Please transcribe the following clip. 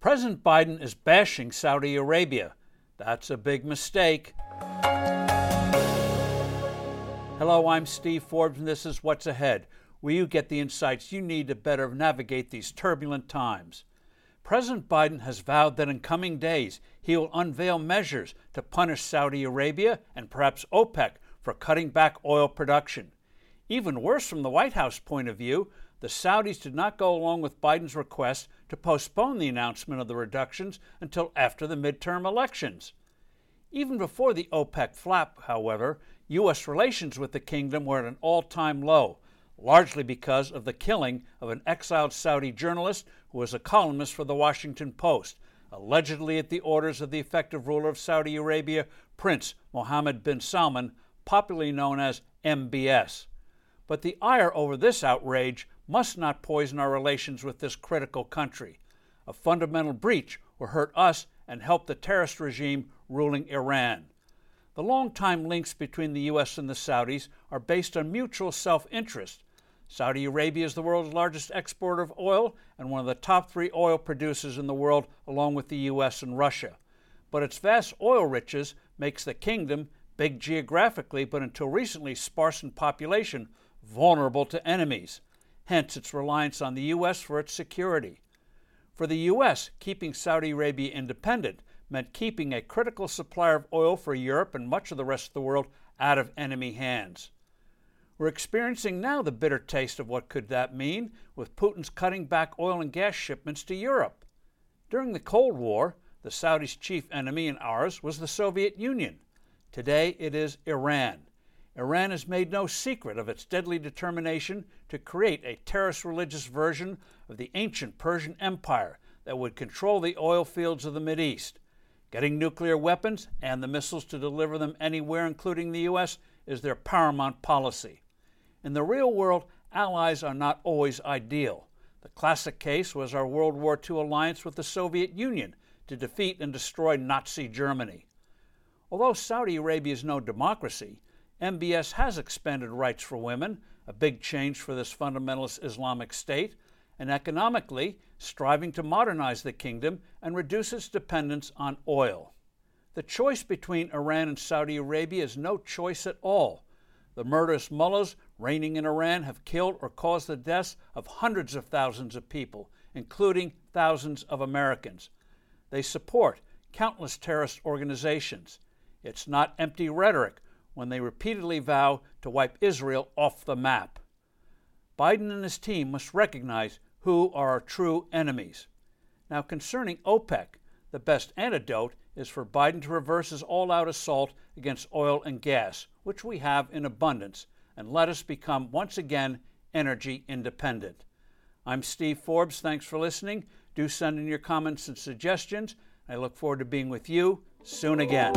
President Biden is bashing Saudi Arabia. That's a big mistake. Hello, I'm Steve Forbes, and this is What's Ahead, where you get the insights you need to better navigate these turbulent times. President Biden has vowed that in coming days he will unveil measures to punish Saudi Arabia and perhaps OPEC for cutting back oil production. Even worse from the White House point of view, the Saudis did not go along with Biden's request to postpone the announcement of the reductions until after the midterm elections. Even before the OPEC flap, however, U.S. relations with the kingdom were at an all time low, largely because of the killing of an exiled Saudi journalist who was a columnist for the Washington Post, allegedly at the orders of the effective ruler of Saudi Arabia, Prince Mohammed bin Salman, popularly known as MBS. But the ire over this outrage must not poison our relations with this critical country. A fundamental breach will hurt us and help the terrorist regime ruling Iran. The long-time links between the U.S. and the Saudis are based on mutual self interest. Saudi Arabia is the world's largest exporter of oil and one of the top three oil producers in the world, along with the U.S. and Russia. But its vast oil riches makes the kingdom, big geographically but until recently sparse in population, vulnerable to enemies hence its reliance on the U.S. for its security. For the U.S., keeping Saudi Arabia independent meant keeping a critical supplier of oil for Europe and much of the rest of the world out of enemy hands. We're experiencing now the bitter taste of what could that mean with Putin's cutting back oil and gas shipments to Europe. During the Cold War, the Saudis' chief enemy and ours was the Soviet Union. Today it is Iran. Iran has made no secret of its deadly determination to create a terrorist religious version of the ancient Persian Empire that would control the oil fields of the Mideast. Getting nuclear weapons and the missiles to deliver them anywhere, including the U.S., is their paramount policy. In the real world, allies are not always ideal. The classic case was our World War II alliance with the Soviet Union to defeat and destroy Nazi Germany. Although Saudi Arabia is no democracy, MBS has expanded rights for women, a big change for this fundamentalist Islamic state, and economically, striving to modernize the kingdom and reduce its dependence on oil. The choice between Iran and Saudi Arabia is no choice at all. The murderous mullahs reigning in Iran have killed or caused the deaths of hundreds of thousands of people, including thousands of Americans. They support countless terrorist organizations. It's not empty rhetoric when they repeatedly vow to wipe Israel off the map. Biden and his team must recognize who are our true enemies. Now, concerning OPEC, the best antidote is for Biden to reverse his all out assault against oil and gas, which we have in abundance, and let us become once again energy independent. I'm Steve Forbes. Thanks for listening. Do send in your comments and suggestions. I look forward to being with you soon again.